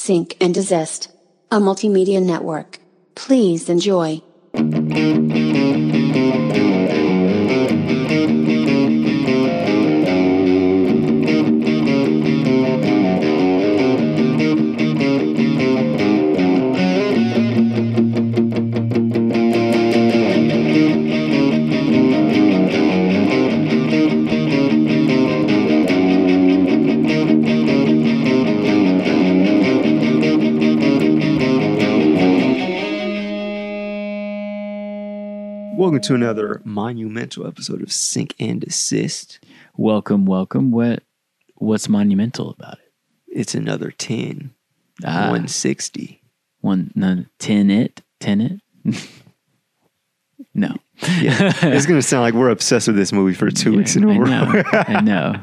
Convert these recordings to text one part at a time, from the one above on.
Sync and Desist, a multimedia network. Please enjoy. Welcome to another monumental episode of Sync and Desist. Welcome, welcome. What what's monumental about it? It's another 10, Ah, 160. one no, ten it, ten it. no, Yeah, it's going to sound like we're obsessed with this movie for two weeks in a row. know, I know.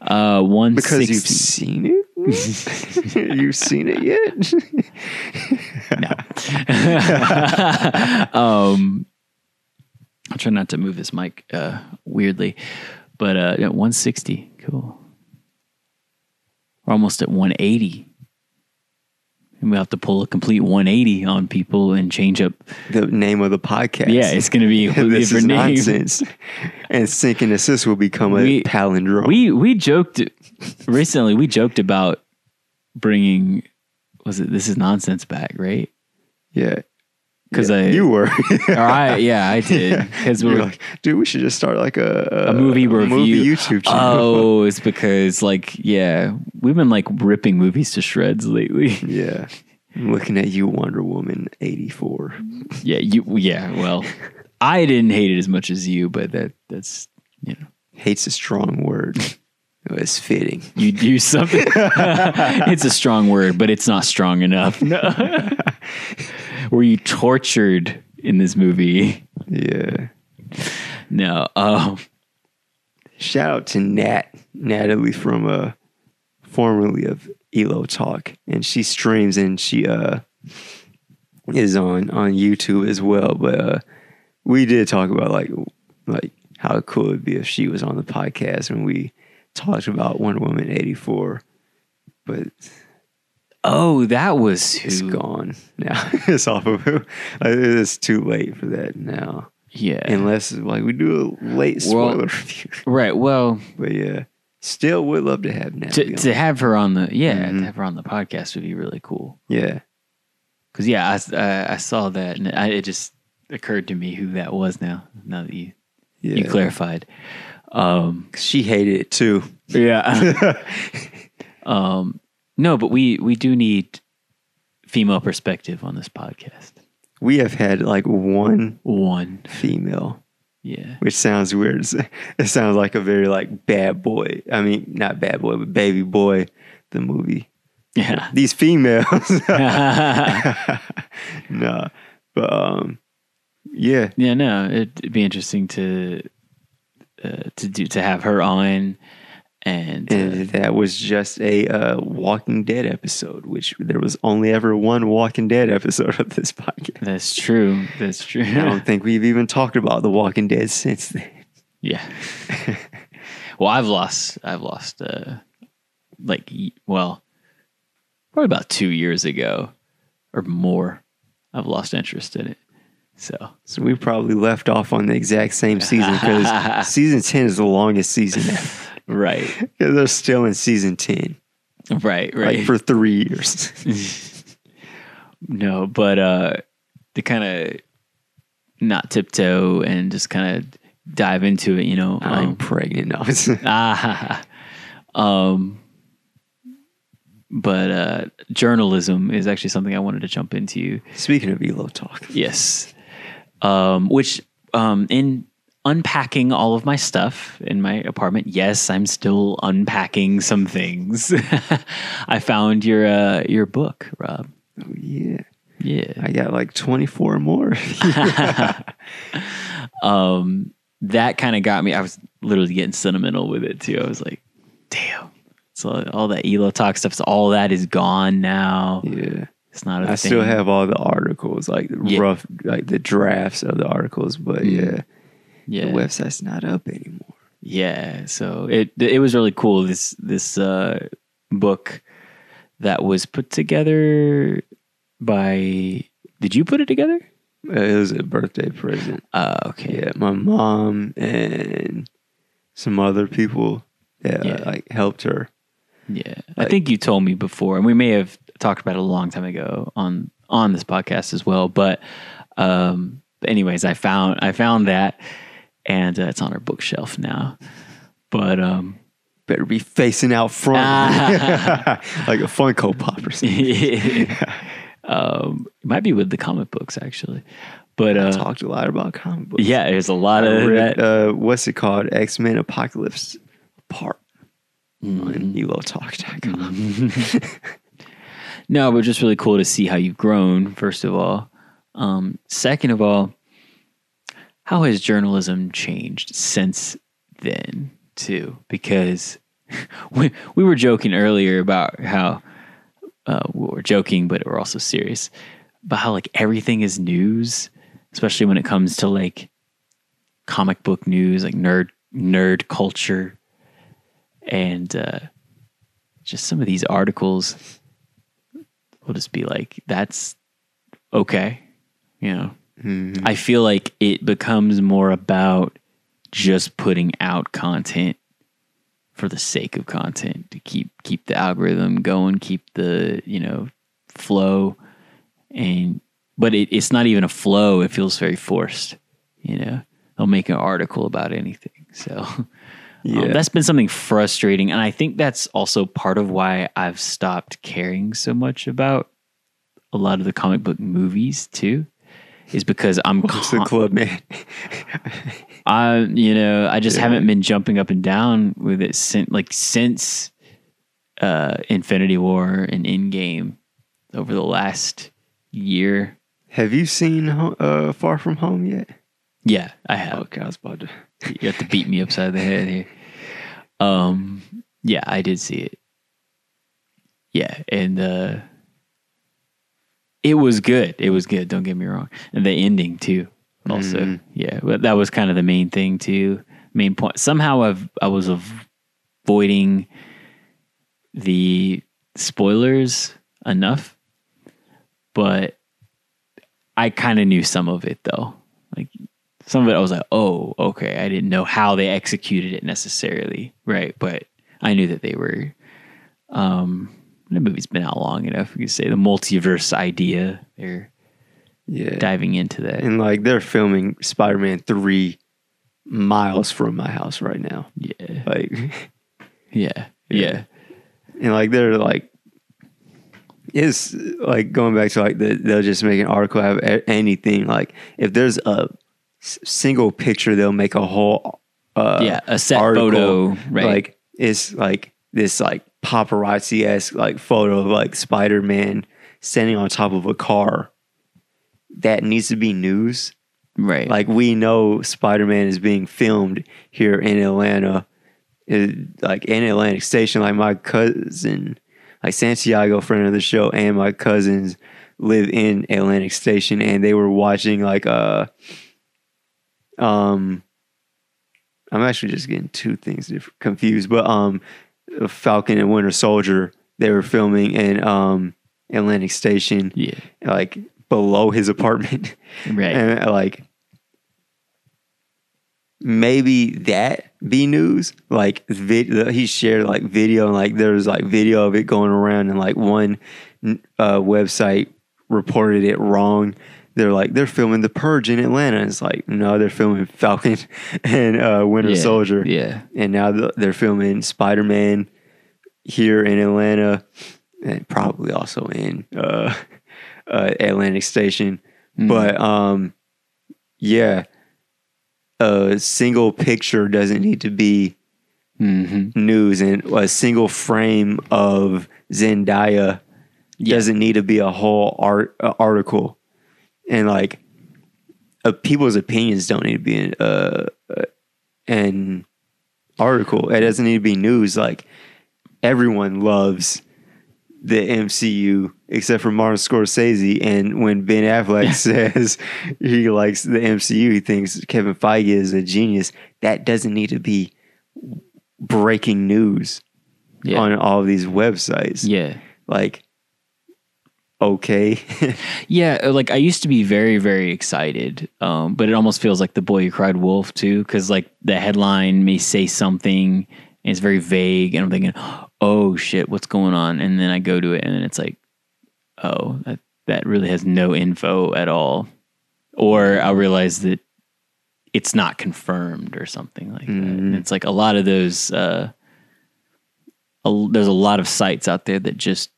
Uh, one because you've seen it? you've seen it yet? No. um, I'll try not to move this mic uh, weirdly, but uh, yeah, 160. Cool. We're almost at 180. And we have to pull a complete 180 on people and change up. the name of the podcast. Yeah, it's going to be a completely this is different name. nonsense. and Sync and Assist will become a We- palindrome. We we joked recently. We joked about bringing was it this is nonsense back, right? yeah. Because Yeah, I you were. or oh, I yeah I did because You're we're like, dude, we should just start like a, a movie review movie YouTube channel. Oh, it's because like yeah, we've been like ripping movies to shreds lately. Yeah. I'm looking at you, Wonder Woman 84. yeah, you yeah. Well, I didn't hate it as much as you, but that that's you know Hate's a strong word. Oh, it's fitting. you do something. it's a strong word, but it's not strong enough. No. Were you tortured in this movie? Yeah. No. Um. Shout out to Nat, Natalie from uh formerly of Elo Talk. And she streams and she uh is on on YouTube as well. But uh we did talk about like like how cool it'd be if she was on the podcast and we talked about Wonder Woman 84. But Oh, that was it's who. gone now. it's off of uh, it's too late for that now. Yeah. Unless like we do a late Well- spoiler review. right. Well, But yeah, still would love to have Natalie. to to have her on the yeah Mhm. to have her on the podcast would be really cool. yeah, Cause yeah, I I saw that and I, it just occurred to me who that was now. Now that you yeah. you clarified. Um. She hated it too. Yeah. um. No, but we we do need female perspective on this podcast. we have had like one One. female, Yeah. which sounds weird. It sounds like a very like bad boy. I mean, not bad boy, but baby boy. The movie. Yeah. These females. no, but um, yeah, Yeah, no, it'd be interesting to uh, to do to have her on, and, uh, and that was just a uh, Walking Dead episode, which there was only ever one Walking Dead episode of this podcast. that's true. That's true. I don't think we've even talked about The Walking Dead since then. yeah. well, I've lost. I've lost. Uh, like, well, probably about two years ago or more. I've lost interest in it. So So we probably left off on the exact same season because season 10 is the longest season. Right, They're still in season 10, right, right. like for three years. No, but uh to kind of not tiptoe and just kind of dive into it, you know. I'm Um, pregnant now. ah, um, but uh, journalism is actually something I wanted to jump into. Speaking of Elo Talk, Yes, um, which um, in unpacking all of my stuff in my apartment, yes, I'm still unpacking some things. I found your uh, your book, Rob. oh, yeah, Yeah. I got like 24 more. um, that kind of got me. I was literally getting sentimental with it too. I was like, damn. So all that Elo talk stuff, so all that is gone now. yeah. It's not a I thing. I still have all the articles, like Yeah. rough, like the drafts of the articles, but Mm. yeah, yeah, the website's not up anymore. yeah. So it it was really cool. This this uh, book that was put together by. Did you put it together? It was a birthday present. Uh, okay. Yeah, my mom and some other people that Yeah. uh, like helped her. Yeah, I think you told me before, and we may have talked about it a long time ago on on this podcast as well. But, um, anyways, I found I found that, and uh, it's on our bookshelf now. But um, Better be facing out front like a Funko Pop or something. um, it might be with the comic books actually. But I uh, talked a lot about comic books. yeah, there's a lot I of read, that. uh, what's it called? X Men Apocalypse Part Mm-hmm. on elotalk.com. No, but just really cool to see how you've grown, first of all. Um, second of all, how has journalism changed since then, too? Because we, we were joking earlier about how uh, we were joking, but we're also serious about how like everything is news, especially when it comes to like comic book news, like nerd nerd culture, and uh, just some of these articles will just be like, "That's okay," you know. Mhm. I feel like it becomes more about just putting out content for the sake of content to keep keep the algorithm going, keep the you know flow, and but it, it's not even a flow. It feels very forced. You know, they'll make an article about anything. So Yeah. um, that's been something frustrating, and I think that's also part of why I've stopped caring so much about a lot of the comic book movies too. Is because I'm What's the club, man? I you know I just Yeah. haven't been jumping up and down with it since like since uh Infinity War and Endgame over the last year. Have you seen uh, Far From Home yet? Yeah, I have. Okay, I was about to. You have to beat me upside the head here. Um, yeah, I did see it. Yeah, and uh, it was good. It was good. Don't get me wrong. And the ending too. Also, Mhm. yeah, but that was kind of the main thing too. Main point. Somehow, I've I was avoiding the spoilers enough, but I kind of knew some of it though. Like some of it I was like, oh, okay. I didn't know how they executed it necessarily. Right. But I knew that they were um the movie's been out long enough. You could say the multiverse idea. They're Yeah. diving into that. And like they're filming Spider Man 3 miles from my house right now. Yeah. Like, Yeah. Yeah. and like they're like, it's like going back to like the, they'll just make an article out of anything. Like, if there's a single picture, they'll make a whole uh, Yeah. A set article. photo. Right. Like it's like this like paparazzi esque like photo of like Spider Man standing on top of a car. That needs to be news. right. Like we know Spider Man is being filmed here in Atlanta, it- like in Atlantic Station. Like my cousin, like Santiago, friend of the show, and my cousins live in Atlantic Station, and they were watching like uh um. I'm actually just getting two things confused, but um, Falcon and Winter Soldier they were filming in um Atlantic Station, yeah. like below his apartment. Right. and like maybe that be news like vid- he shared like video and like there was like video of it going around and like one uh, website reported it wrong they're like they're filming the purge in atlanta and it's like no they're filming falcon and uh, winter yeah. soldier Yeah. and now they're filming spider-man here in atlanta and probably also in uh, uh, atlantic station Mm. but um yeah a single picture doesn't need to be hmm news and a single frame of zendaya Yeah. doesn't need to be a whole art uh, article and like uh, people's opinions don't need to be in uh, uh, an article it doesn't need to be news like everyone loves the MCU except for Martin Scorsese. And when Ben Affleck says he likes the MCU, he thinks Kevin Feige is a genius. That doesn't need to be breaking news Yeah. on all of these websites. Yeah. like okay. Yeah, uh, like I used to be very, very excited, um, but it almost feels like the boy who cried wolf too, because like the headline may say something and it's very vague, and I'm thinking, oh shit, what's going on? And then I go to it, and then it's like, oh, that that really has no info at all, or I'll realize that it's not confirmed or something like that. And it's like a lot of those. Uh, a, there's a lot of sites out there that just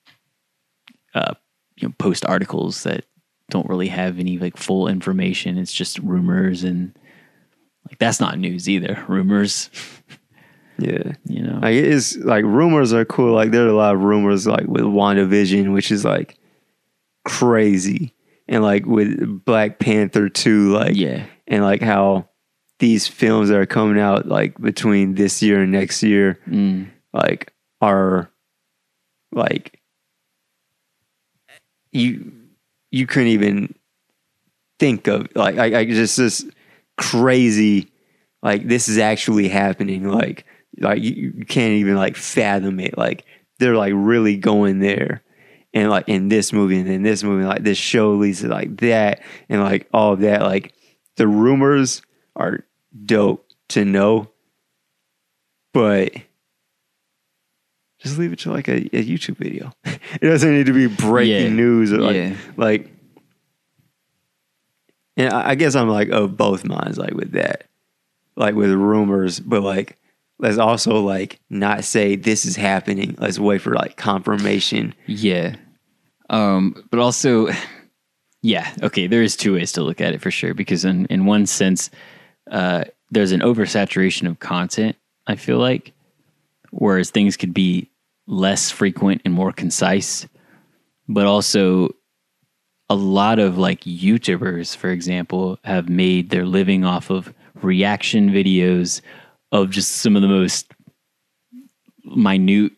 uh, you know post articles that don't really have any like full information. It's just rumors and like that's not news either. Rumors, yeah. you know. Like it is like rumors are cool. Like there are a lot of rumors like with WandaVision, which is like crazy. And like with Black Panther 2, like yeah, and like how these films that are coming out like between this year and next year mm, like are like you you couldn't even think of like I, I just this crazy like this is actually happening like like you, you can't even like fathom it. Like they're like really going there. And like in this movie and in this movie like this show leads to like that and like all of that. Like the rumors are dope to know but just leave it to like a, a YouTube video. it doesn't need to be breaking Yeah. news or like Yeah. like. And I I guess I'm like of both minds, like with that, like with rumors, but like let's also like not say this is happening. Let's wait for like confirmation. yeah. Um, but also, yeah, okay. There is two ways to look at it for sure. Because in in one sense, uh, there's an oversaturation of content. I feel like, whereas things could be less frequent and more concise, but also a lot of like YouTubers, for example, have made their living off of reaction videos of just some of the most minute,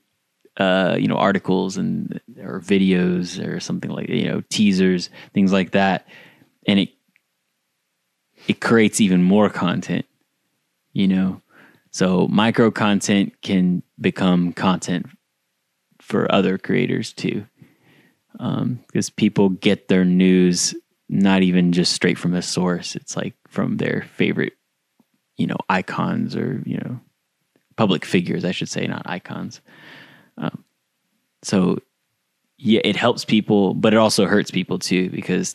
uh, you know, articles and or videos or something like you know teasers, things like that, and it it creates even more content, you know. So micro content can become content for other creators too. Because people get their news not even just straight from a source. It's like from their favorite you know icons or you know public figures i should say not icons. Um, so yeah it helps people but it also hurts people too because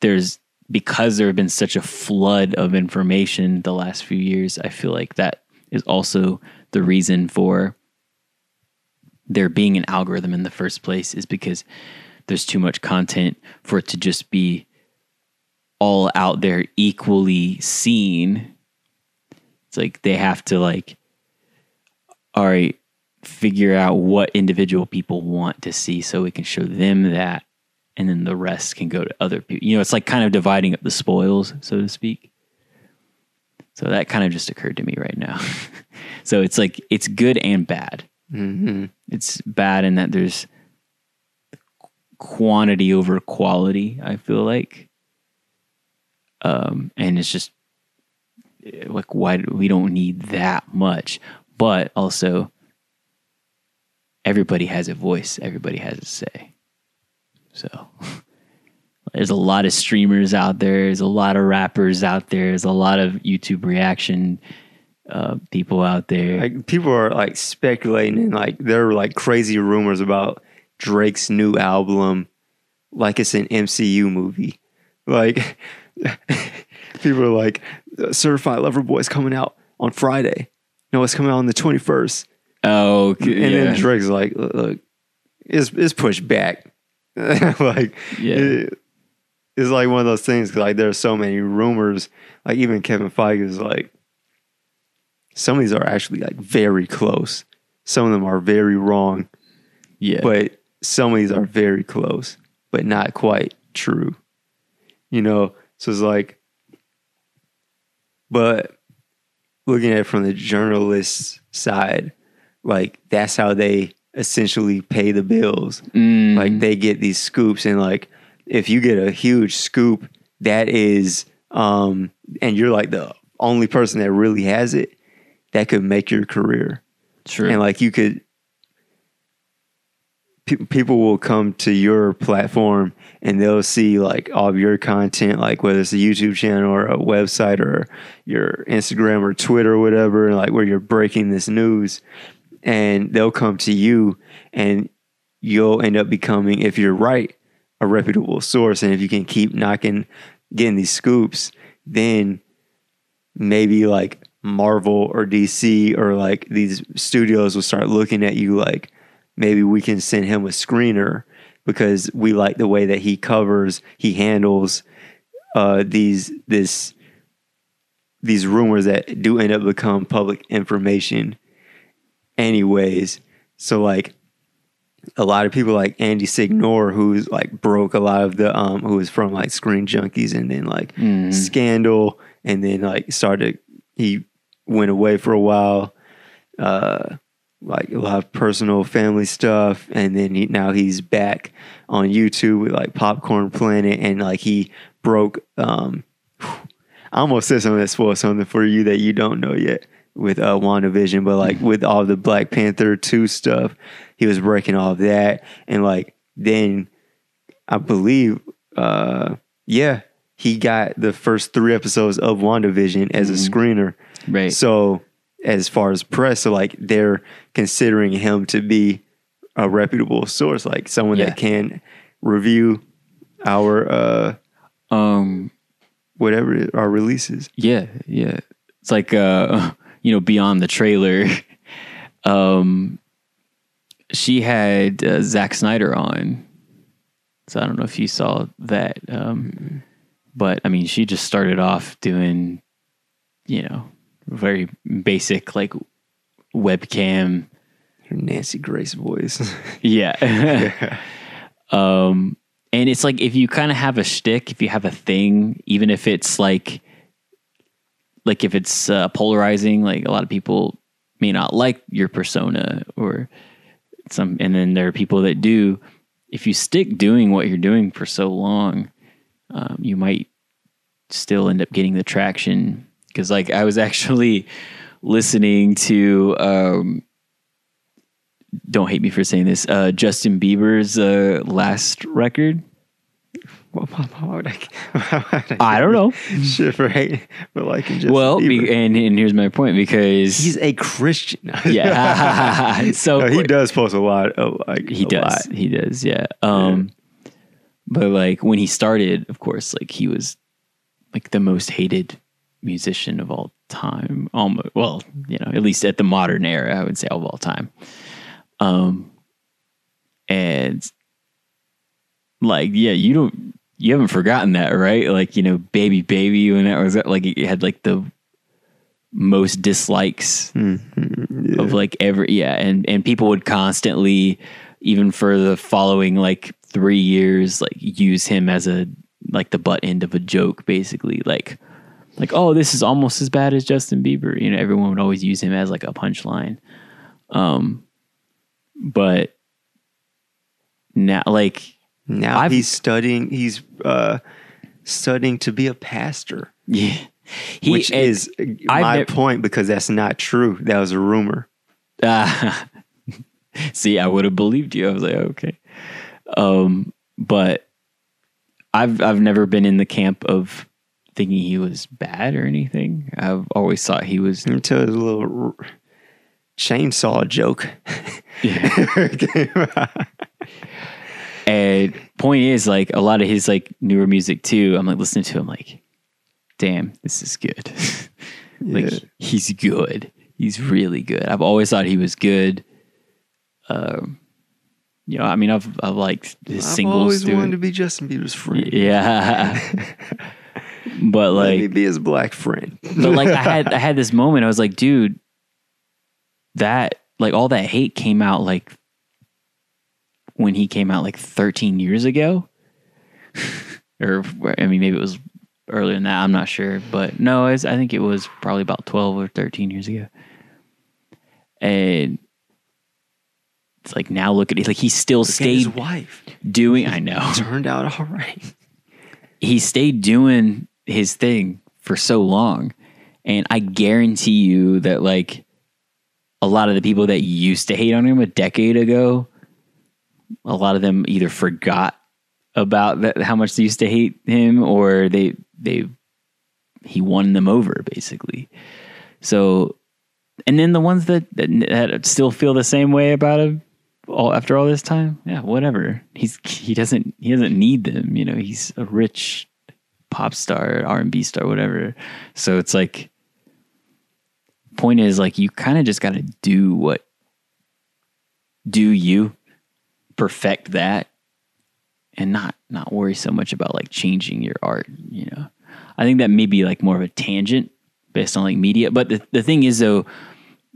there's because there have been such a flood of information the last few years i feel like that is also the reason for there being an algorithm in the first place is because there's too much content for it to just be all out there equally seen. It's like they have to like all right, figure out what individual people want to see so we can show them that and then the rest can go to other people. You know, it's like kind of dividing up the spoils, so to speak. So that kind of just occurred to me right now. so it's like it's good and bad Mm-hmm. it's bad in that there's quantity over quality i feel like. Um and it's just eh, like why we don't need that much. But also everybody has a voice. Everybody has a say. So there's a lot of streamers out there. There's a lot of rappers out there. There's a lot of youtube reaction uh, people out there Like people are like speculating and like there are like crazy rumors about Drake's new album, like it's an MCU movie. Like people are like, Certified Lover Boy's coming out on Friday. No, it's coming out on the twenty first. oh And yeah. then Drake's like, look, look, it's it's pushed back. like Yeah. it- it's like one of those things. Like there are so many rumors. Like even Kevin Feige is like, some of these are actually like very close. Some of them are very wrong, yeah but some of these are very close, but not quite true. You know, so it's like, but looking at it from the journalist's side, like that's how they essentially pay the bills. Mm, Like they get these scoops, and like if you get a huge scoop, that is, um, and you're like the only person that really has it, that could make your career. true And like you could, pe- people will come to your platform and they'll see like all of your content, like whether it's a YouTube channel or a website or your Instagram or Twitter or whatever, like where you're breaking this news, and they'll come to you and you'll end up becoming, if you're right, a reputable source. And if you can keep knocking, getting these scoops, then maybe like Marvel or DC or like these studios will start looking at you like maybe we can send him a screener because we like the way that he covers, he handles uh, these this these rumors that do end up become public information anyways. So like a lot of people like Andy Signore, who's like broke a lot of the um who was from like Screen Junkies and then like Scandal and then like started he went away for a while. Uh like a lot of personal family stuff and then he, now he's back on YouTube with like Popcorn Planet and like he broke um I almost said something that spoiled something for you that you don't know yet with uh WandaVision, but like with all the Black Panther 2 stuff, he was breaking all of that. And like then I believe uh yeah, he got the first three episodes of WandaVision as a screener. Right. So as far as press, so like they're considering him to be a reputable source, like someone Yeah. that can review our uh um whatever it- our releases. Yeah, yeah. It's like uh you know, beyond the trailer. Um she had uh, Zack Snyder on. So I don't know if you saw that. Um but I mean, she just started off doing you know, very basic like webcam Her Nancy Grace voice. Yeah. um, and it's like if you kind of have a shtick, if you have a thing, even if it's like, like if it's uh, polarizing, like a lot of people may not like your persona or some, and then there are people that do. If you stick doing what you're doing for so long, um, you might still end up getting the traction. Because like I was actually listening to um, don't hate me for saying this. Uh, Justin Bieber's uh, last record. I, I don't know. Shit for hating, but like Justin well, be, and and here's my point because he's a Christian. yeah. so No, he does post a lot. Of, like He does. lot. He does. Yeah. Um, but like when he started, of course, like he was like the most hated musician of all time. Almost, well, you know, at least at the modern era, I would say of all time. Um, and like, yeah, you don't, you haven't forgotten that, right? Like, you know, baby, baby, when that was like, it had like the most dislikes of like every yeah and and people would constantly even for the following like three years like use him as a like the butt end of a joke basically like like oh this is almost as bad as justin bieber you know everyone would always use him as like a punchline um but now like Now I've- he's studying. He's uh, studying to be a pastor, yeah he which is I've my point because that's not true. That was a rumor. Ah, see, I would have believed you. I was like, okay. Um, but I've I've never been in the camp of thinking he was bad or anything. I've always thought he was. Let me tell you a little r- chainsaw joke. Yeah. And point is, like a lot of his like newer music too. I'm like listening to him, like, damn, this is good. like Yeah. he's good. He's really good. I've always thought he was good. Um, you know, I mean, I've I've liked his I've singles. always wanted to be Justin Bieber's friend. Yeah. but Let me like be his black friend. but like I had I had this moment I was like, dude, that like all that hate came out like when he came out like 13 years ago. or I mean maybe it was earlier than that, I'm not sure, but no, I think it was probably about 12 or 13 years ago. And it's like now look at it like he still Look at his stayed wife doing I know. turned out all right. he stayed doing his thing for so long and i guarantee you that like a lot of the people that used to hate on him a decade ago a lot of them either forgot about that how much they used to hate him or they they he won them over basically. So and then the ones that, that that still feel the same way about him all after all this time, yeah, whatever. He's he doesn't he doesn't need them, you know. He's a rich pop star, R and B star, whatever. So it's like, point is like you kind of just got to do what do you perfect that and not not worry so much about like changing your art you know i think that may be like more of a tangent based on like media but the, the thing is though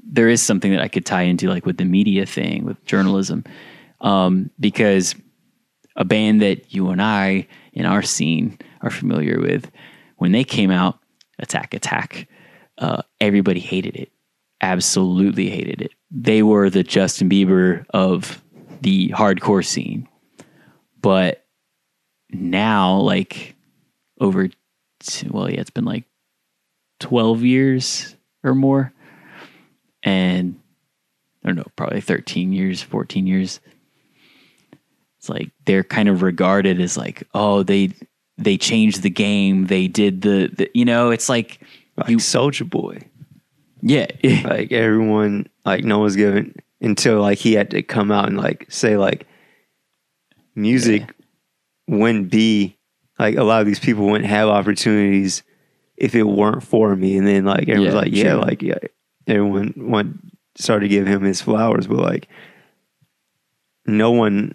there is something that i could tie into like with the media thing with journalism um, because a band that you and i in our scene are familiar with when they came out attack attack uh, everybody hated it. Absolutely hated it. They were the justin bieber of the hardcore scene. But now like over well yeah it's been like 12 years or more and i don't know probably 13 years 14 years. It's like they're kind of regarded as like oh they they changed the game. They did the, the you know it's like Like You- Soulja Boy. yeah. Like everyone, like no one's given until like he had to come out and like say like music wouldn't be like a lot of these people wouldn't have opportunities if it weren't for me. And then like everyone's Yeah, like, yeah, like yeah, everyone went started to give him his flowers, but like no one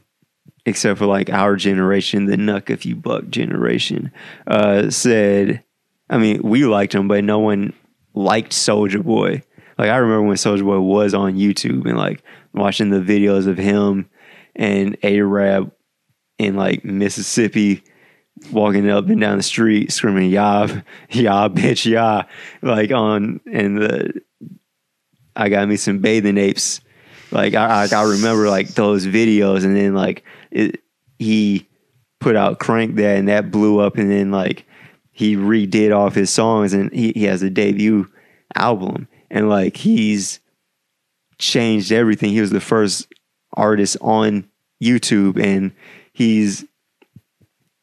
except for like our generation, the Nuck If You Buck generation, uh, said, I mean, we liked him, but no one liked Soulja Boy. Like I remember when Soulja Boy was on YouTube and like watching the videos of him and Arab in like Mississippi walking up and down the street screaming "Yah, yah, bitch, yah!" like on and the I got me some bathing apes. Like I, I, I remember like those videos, and then like it, he put out "Crank" that, and that blew up, and then like he redid off his songs, and he, he has a debut album, and like he's changed everything. He was the first artist on YouTube, and he's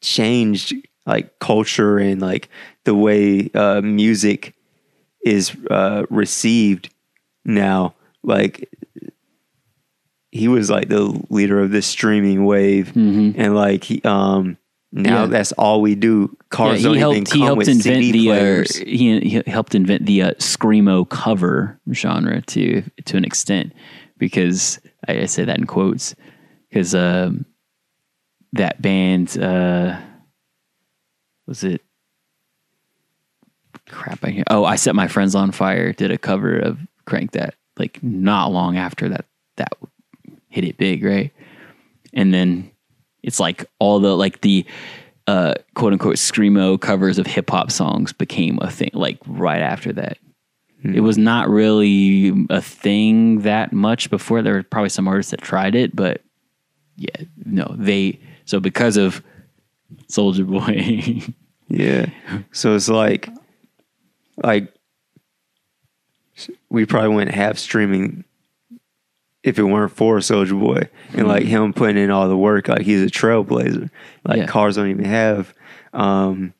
changed like culture and like the way uh, music is uh, received now. Like he was like the leader of this streaming wave, and like he um now Yeah. that's all we do. Cars Yeah, he helped. He helped invent the. Uh, he, he helped invent the uh, screamo cover genre to to an extent, because I, I say that in quotes, because um, that band uh, was it. Crap! I hear. Oh, I set my friends on fire. Did a cover of "Crank That" like not long after that. That hit it big, right? And then it's like all the like the uh, quote unquote screamo covers of hip hop songs became a thing like right after that. It was not really a thing that much before. There were probably some artists that tried it, but yeah, no, they so because of Soulja Boy, Yeah. So it's like, like, we probably wouldn't have streaming if it weren't for Soulja Boy and like him putting in all the work. Like he's a trailblazer. Like Yeah. cars don't even have, um,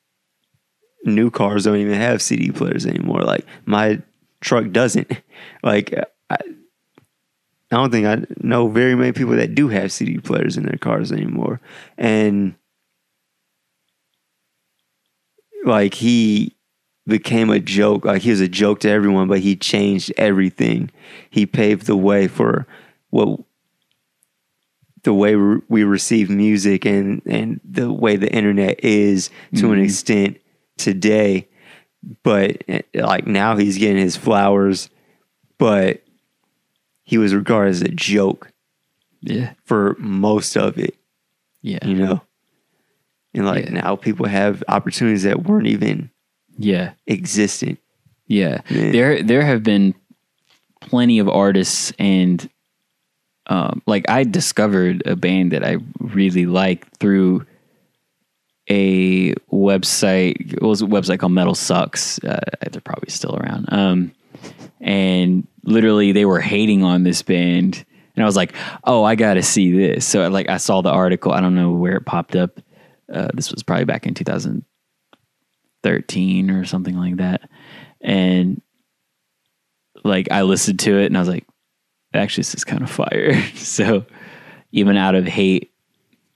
new cars don't even have CD players anymore. Like my truck doesn't. Like I, I don't think I know very many people that do have CD players in their cars anymore. And like he became a joke. Like he was a joke to everyone, but he changed everything. He paved the way for what the way we we receive music and and the way the internet is to an extent today. But eh, like now he's getting his flowers, but he was regarded as a joke yeah, for most of it, yeah, you know. And like Yeah. now people have opportunities that weren't even yeah. existent. Yeah. Yeah. There there have been plenty of artists and um, like I discovered a band that I really like through a website. It was a website called Metal Sucks. Uh, they're probably still around. Um, and literally, they were hating on this band. and I was like, "Oh, I got to see this." So like I saw the article. I don't know where it popped up. Uh, this was probably back in 2013 or something like that, and like I listened to it and I was like, "Actually, this is kind of fire." so even out of hate,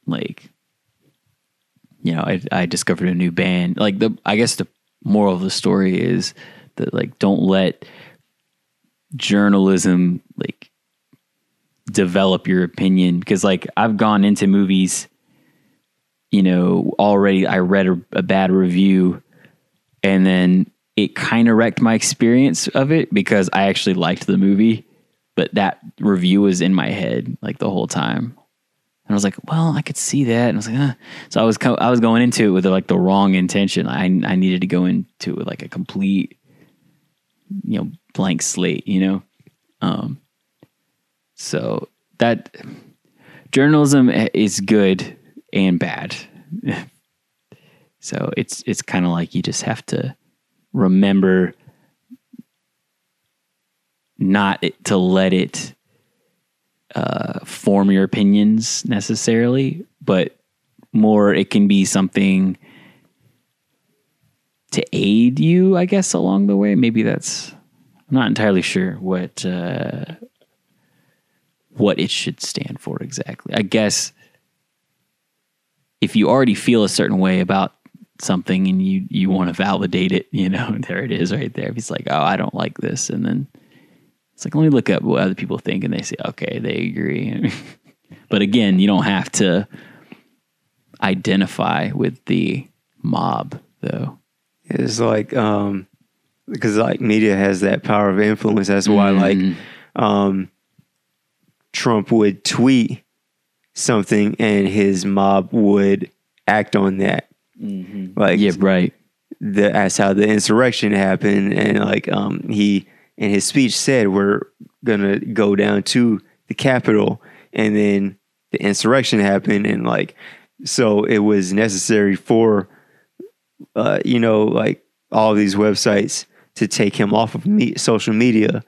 like you know, I I discovered a new band. Like the I guess the moral of the story is that like don't let journalism like develop your opinion because like I've gone into movies you know already I read a, a bad review and then it kind of wrecked my experience of it because I actually liked the movie but that review was in my head like the whole time and I was like, well, I could see that. And I was like, so I was co- I was going into it with like the wrong intention. I I needed to go into it with like a complete, you know, blank slate. You know, um, so that journalism is good and bad. so it's it's kind of like you just have to remember not to let it uh, form your opinions necessarily, but more it can be something to aid you, I guess, along the way. Maybe that's I'm not entirely sure what uh, what it should stand for exactly. I guess if you already feel a certain way about something and you you want to validate it, you know, there it is right there. If he's like, "Oh, I don't like this," and then it's like, let me look up what other people think, and they say, okay, they agree. but again, you don't have to identify with the mob, though. It's like um, because like media has that power of influence. That's why like um, Trump would tweet something and his mob would act on that. Like Yeah, right. the that's how the insurrection happened, and like um he in his speech said we're gonna go down to the Capitol, and then the insurrection happened, and like so it was necessary for uh you know like all these websites to take him off of me- social media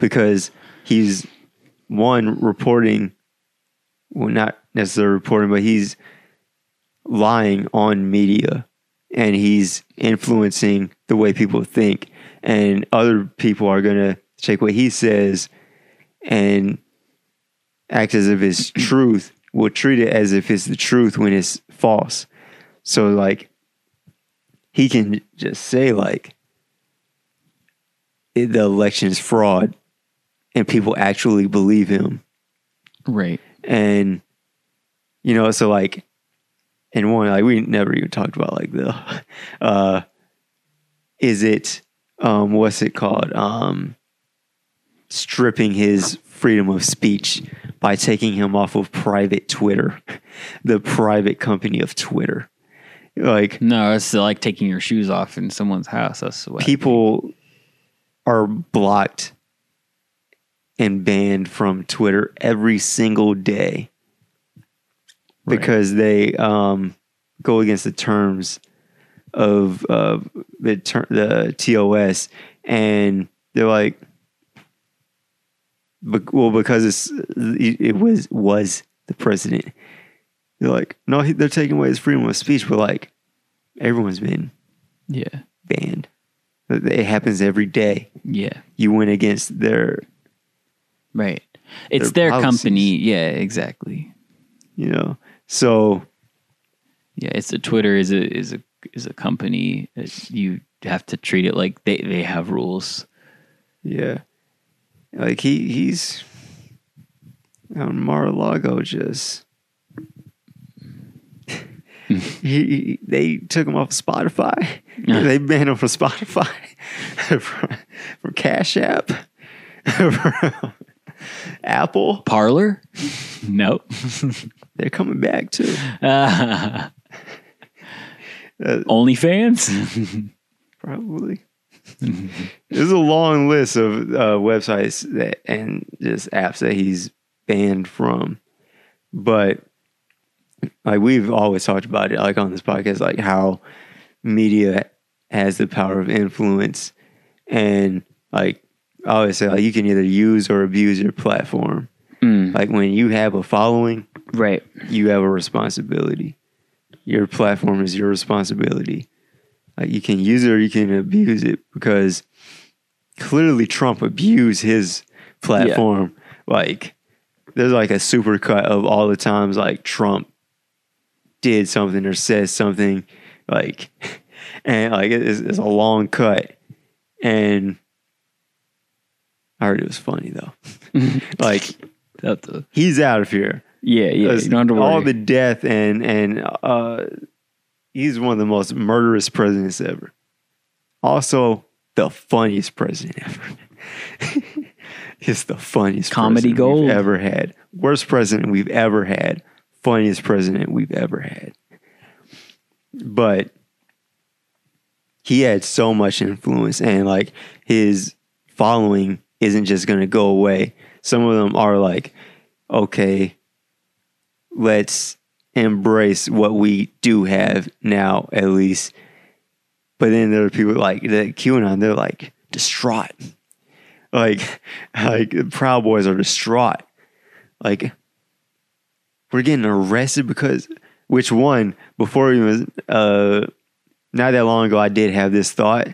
because he's one reporting well not necessarily reporting but he's lying on media and he's influencing the way people think and other people are going to take what he says and act as if it's truth will treat it as if it's the truth when it's false so like he can just say like the election is fraud and people actually believe him Right. and you know so like and one like we never even talked about like the uh is it um what's it called um stripping his freedom of speech by taking him off of private twitter the private company of twitter like No, it's like taking your shoes off in someone's house. That's what people are blocked and banned from Twitter every single day Right. because they um, go against the terms of uh, the ter- the TOS, and they're like, well, because it's it was was the president. They're like, no, they're taking away his freedom of speech, but like everyone's been Yeah. banned. It happens every day. Yeah. You went against their, Right. It's Their their, company. Yeah, exactly. you know. So Yeah, it's a Twitter is a is a is a company. It- You have to treat it like they they have rules. yeah, like he he's on Mar-a-Lago just. he, he- they took him off Spotify. they banned him from Spotify, from, from Cash App, from Apple. Parler? no. They're coming back too. Uh, OnlyFans? Probably. There's a long list of uh, websites that and just apps that he's banned from, but like we've always talked about it, like on this podcast, like how media has the power of influence, and like I always say, like you can either use or abuse your platform, Mm. Like when you have a following, Right. you have a responsibility. Your platform is your responsibility. Like you can use it or you can abuse it because clearly Trump abused his platform. Like there's like a supercut of all the times like Trump did something or said something like and like it's, it's a long cut and I heard it was funny though. like the- he's out of here. yeah, yeah. You don't have to worry. all the death and and uh, he's one of the most murderous presidents ever. Also, the funniest president ever. he's the funniest Comedy president gold. we've ever had. Worst president we've ever had. Funniest president we've ever had. But he had so much influence, and like his following isn't just going to go away. Some of them are like, okay, let's embrace what we do have now, at least. But then there are people like the QAnon, they're like distraught. Like, like the Proud Boys are distraught. Like, we're getting arrested because which one? Before he was uh not that long ago, I did have this thought.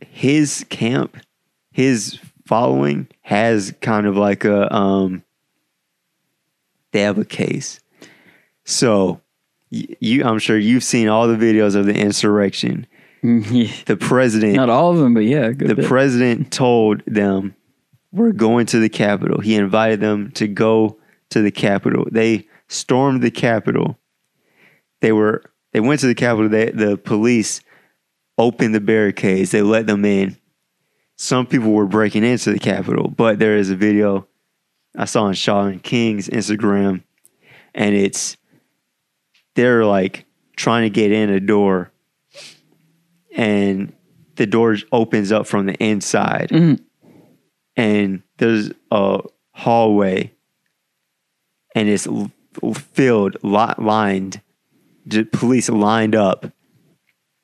His camp, his following has kind of like a um they have a case. So you I'm sure you've seen all the videos of the insurrection. Yeah. The president Not all of them, but yeah, good the bit. president told them we're going to the capitol he invited them to go to the capitol they stormed the capitol they were they went to the capitol they, the police opened the barricades they let them in some people were breaking into the capitol but there is a video i saw on Shaun King's instagram and it's they're like trying to get in a door and the door opens up from the inside Mhm. and there's a hallway and it's filled li- lined police lined up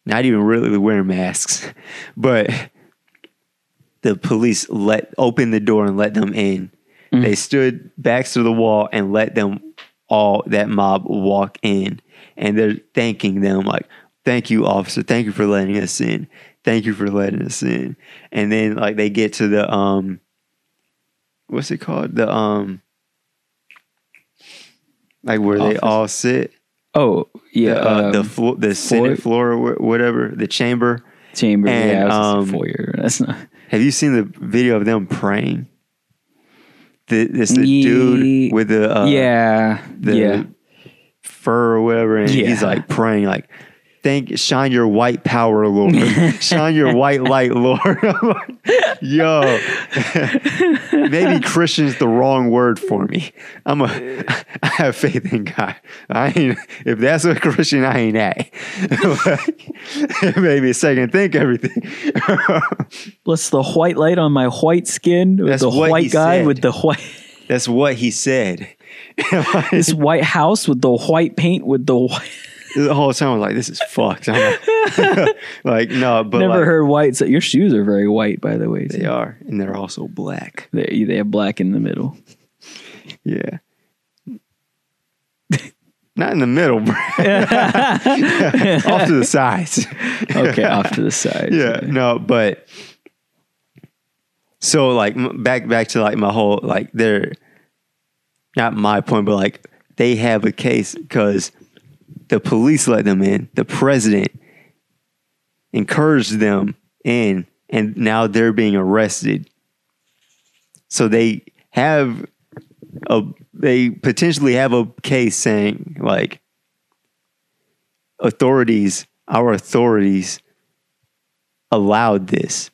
not even really wearing masks but the police let open the door and let them in they stood backs to the wall and let them all that mob walk in and they're thanking them like thank you officer thank you for letting us in thank you for letting us in and then like they get to the um what's it called the um like where they all sit oh, yeah. the uh, the um, flo- the floor- senate floor or whatever the chamber chamber. and, yeah, um, foyer. That's not. Have you seen the video of them praying the, this the Ye- dude with the uh, yeah, the yeah. fur or whatever, and he's like praying, like, "Thank, shine your white power, Lord, shine your white light, Lord." Yo, maybe Christian's the wrong word for me. I'm a, I have faith in God. I ain't, if that's a Christian, I ain't that. Maybe a second think everything. Bless the white light on my white skin with That's the white guy said. with the white that's what he said. this white house with the white paint with the white. The whole time I was like, "This is fucked." I'm like, like, no, but Never like, heard white. So your shoes are very white, by the way. They too. are, and they're also black. They, they have black in the middle. Yeah. Not in the middle, bro. Off to the sides. Okay, off to the sides. yeah, no, but so like back back to like my whole like they're not my point, but like they have a case because the police let them in. The president encouraged them in, and now they're being arrested. So they have a they potentially have a case saying like authorities, our authorities allowed this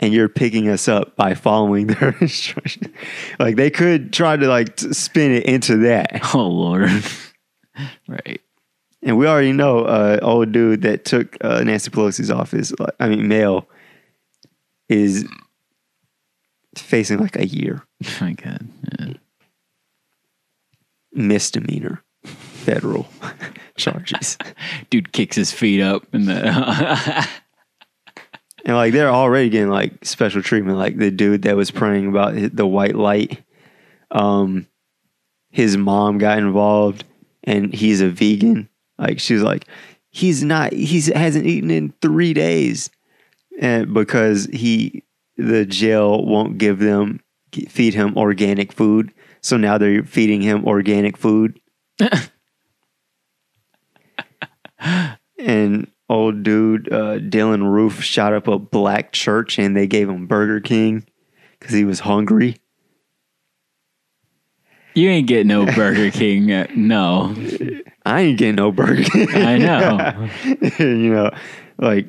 and you're picking us up by following their instructions. like they could try to like spin it into that. Oh Lord. right. And we already know uh old dude that took uh, Nancy Pelosi's office, I mean mail is facing like a year Oh my God. Yeah. misdemeanor federal charges. Dude kicks his feet up in the. And like they're already getting like special treatment. Like the dude that was praying about the white light, um, his mom got involved, and he's a vegan. Like she's like, he's not. He's hasn't eaten in three days, and because he the jail won't give them feed him organic food, so now they're feeding him organic food. and old dude uh, Dylann Roof shot up a black church and they gave him Burger King because he was hungry. You ain't getting no Burger King. uh, No, I ain't getting no Burger I know. you know, like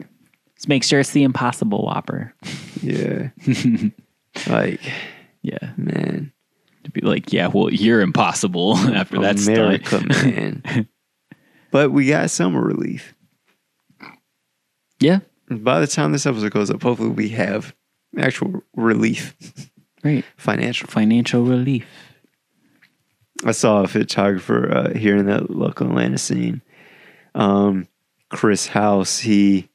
Let's make sure it's the Impossible Whopper. yeah, like Yeah, man, to be like, yeah, well, you're impossible after that. America, man. but we got summer relief. Yeah, By the time this episode goes up, hopefully we have actual relief, right. financial. Financial relief. I saw a photographer uh, here in the local Atlanta scene. Um, Chris House, he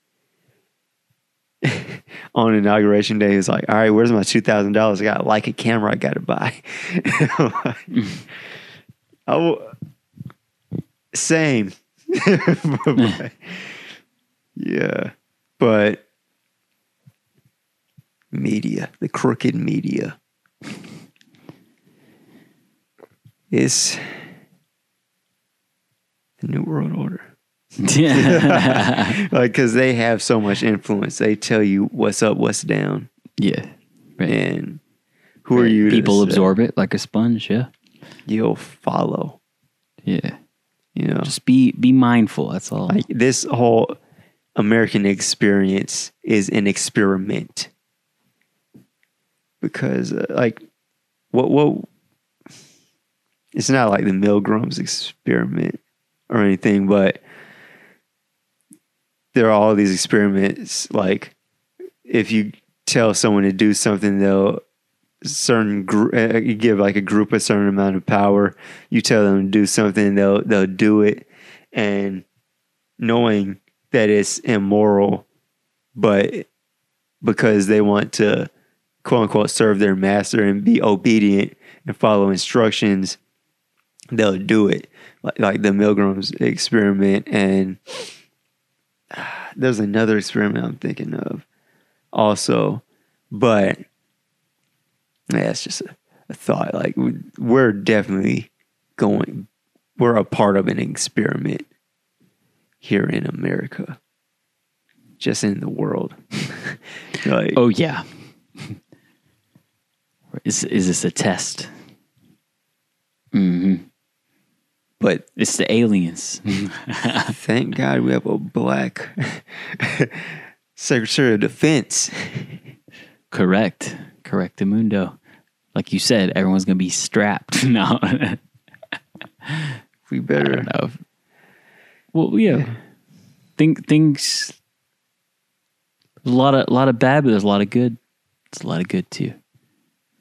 on inauguration day he was like, "All right, where's my two thousand dollars? I got like a camera I got to buy." I will, same, But, yeah, but media, the crooked media. Is the New World Order. yeah. Like, because they have so much influence. They tell you what's up, what's down. yeah. Right. And who are you People absorb it like a sponge. Yeah. You'll follow. Yeah. You know, Just be be mindful. That's all. like this whole American experience is an experiment. Because, uh, like, what, what, it's not like the Milgrams experiment or anything, but there are all these experiments. Like, if you tell someone to do something, they'll certain gr- uh, you give like a group a certain amount of power. You tell them to do something, they'll they'll do it, and knowing that it's immoral, but because they want to quote unquote serve their master and be obedient and follow instructions, they'll do it. Like, like the Milgrams experiment, and ah, there's another experiment I'm thinking of also, but yeah, it's just a, a thought. Like we- we're definitely going, we're a part of an experiment here in America, just in the world. like, oh yeah. is is this a test? hmm but It's the aliens. thank God we have a black Secretary of Defense. Correct. Correct, Mundo. Like you said, everyone's gonna be strapped. No, I We better. know. Well, yeah. Think things. A lot of a lot of bad, but there's a lot of good. There's a lot of good too.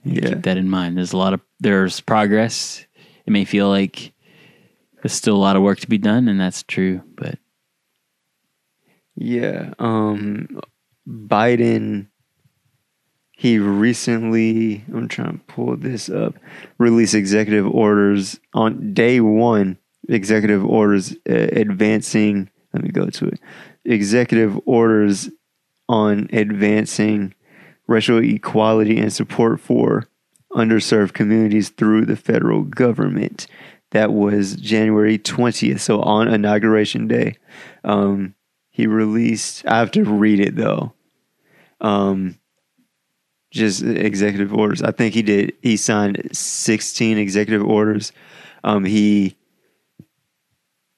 Yeah. Keep that in mind. There's a lot of there's progress. It may feel like there's still a lot of work to be done, and that's true. But Yeah. Um Biden he recently I'm trying to pull this up released executive orders on day 1 executive orders uh, advancing let me go to it executive orders on advancing racial equality and support for underserved communities through the federal government that was January 20th so on inauguration day. Um he released i have to read it though. Um just executive orders. I think he did he signed 16 executive orders. Um he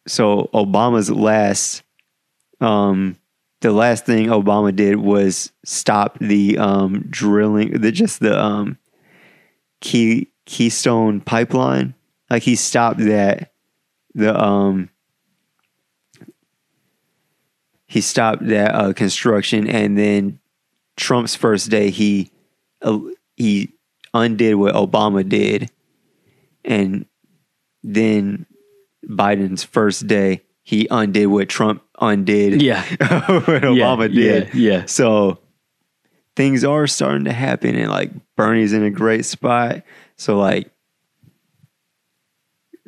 so obama's last um the last thing obama did was stop the um drilling the just the um key keystone pipeline like he stopped that the um he stopped that uh, construction, and then Trump's first day, he uh, he undid what Obama did, and then Biden's first day, he undid what Trump undid. Yeah. what Obama yeah, did. yeah. So things are starting to happen and like Bernie's in a great spot. So like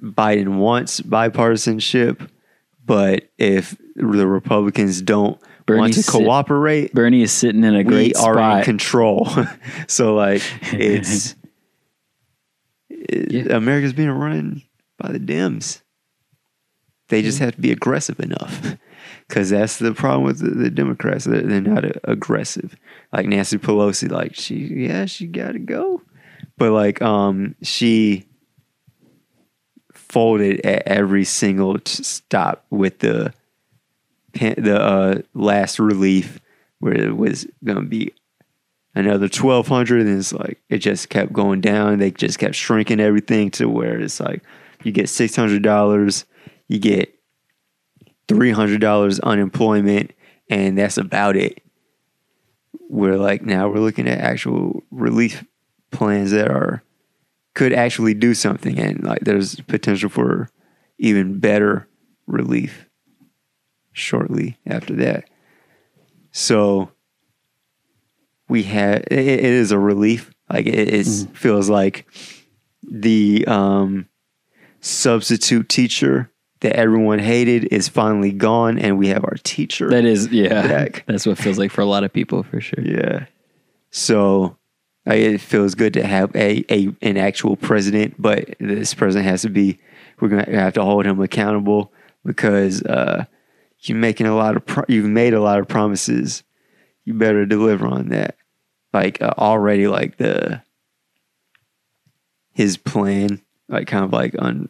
Biden wants bipartisanship, but if the Republicans don't want to sit- cooperate, Bernie is sitting in a we great are in control. so like it's it- Yeah. America's being run by the Dems. They just have to be aggressive enough. Cause that's the problem with the, the Democrats. They're, they're not uh, aggressive. Like Nancy Pelosi, like she, yeah, she got to go, but like, um, she folded at every single stop with the the uh, last relief where it was going to be another 1200 and it's like it just kept going down. They just kept shrinking everything to where it's like you get $600 you get $300 unemployment and that's about it. We're like now we're looking at actual relief plans that are could actually do something and like there's potential for even better relief shortly after that so we had it, it is a relief like it is, feels like the um substitute teacher that everyone hated is finally gone and we have our teacher that is, yeah. Back. That's what it feels like for a lot of people, for sure. yeah. So it feels good to have a, a an actual president, but this president has to be. We're gonna have to hold him accountable because uh, you're making a lot of. Pro- you've made a lot of promises. You better deliver on that. Like uh, already, like the his plan, like kind of like on.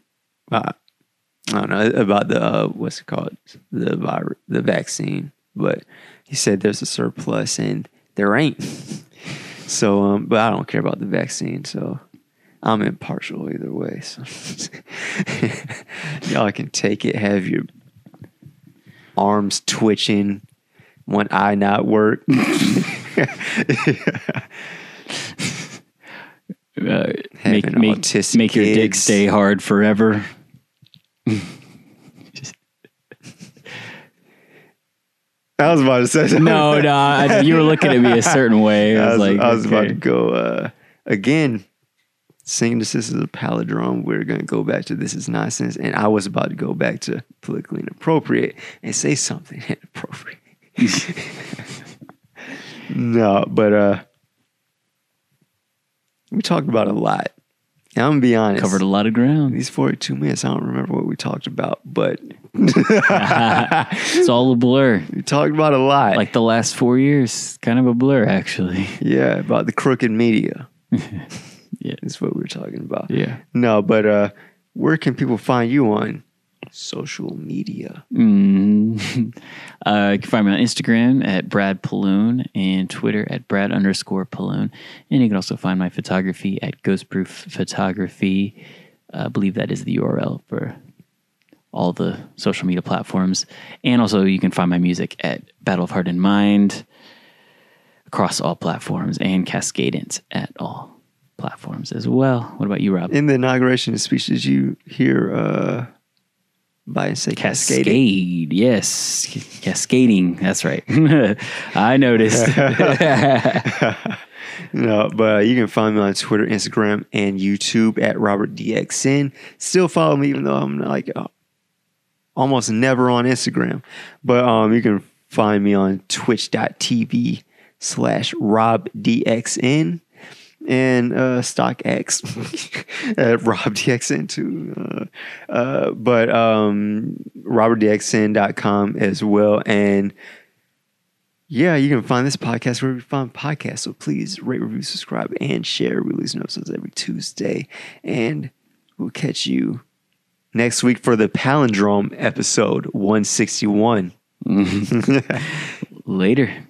Uh, I don't know about the uh, what's it called the virus, the vaccine, but he said there's a surplus and there ain't. So, um, but I don't care about the vaccine, so I'm impartial either way. So y'all can take it, have your arms twitching, one eye not work. Uh, make make, make your dick stay hard forever. I was about to say something. No, no, I, you were looking at me a certain way. I I was, was, like, I was about to go uh, again. This, this is a palindrome. We're gonna go back to this is nonsense, and I was about to go back to politically inappropriate and say something inappropriate. no, but uh, we talked about a lot. I'm gonna be honest. covered a lot of ground. these 42 minutes. I don't remember what we talked about, but It's all a blur. we talked about a lot. Like the last four years, kind of a blur, actually. yeah, about the crooked media. Yeah. is what we were talking about. Yeah. No, but uh, where can people find you on social media? Mm. Uh, you can find me on Instagram at Brad Paloon and Twitter at Brad underscore Paloon. And you can also find my photography at Ghost Proof Photography. Uh, I believe that is the URL for all the social media platforms. And also, you can find my music at Battle of Heart and Mind across all platforms and Cascadent at all platforms as well. What about you, Rob? In the inauguration speech, did you hear uh, Biden say cascading? Cascade, yes, cascading. That's right. I noticed. No, but you can find me on Twitter, Instagram, and YouTube at Robert DXN. Still follow me, even though I'm like uh, almost never on Instagram. But um, you can find me on Twitch.tv slash RobDXN and uh, StockX at RobDXN too. Uh, uh, but um, RobertDXN.com as well. And yeah, you can find this podcast where we find podcasts. So please rate, review, subscribe, and share. We release new episodes every Tuesday. And we'll catch you next week for the Palindrome episode 161. Later.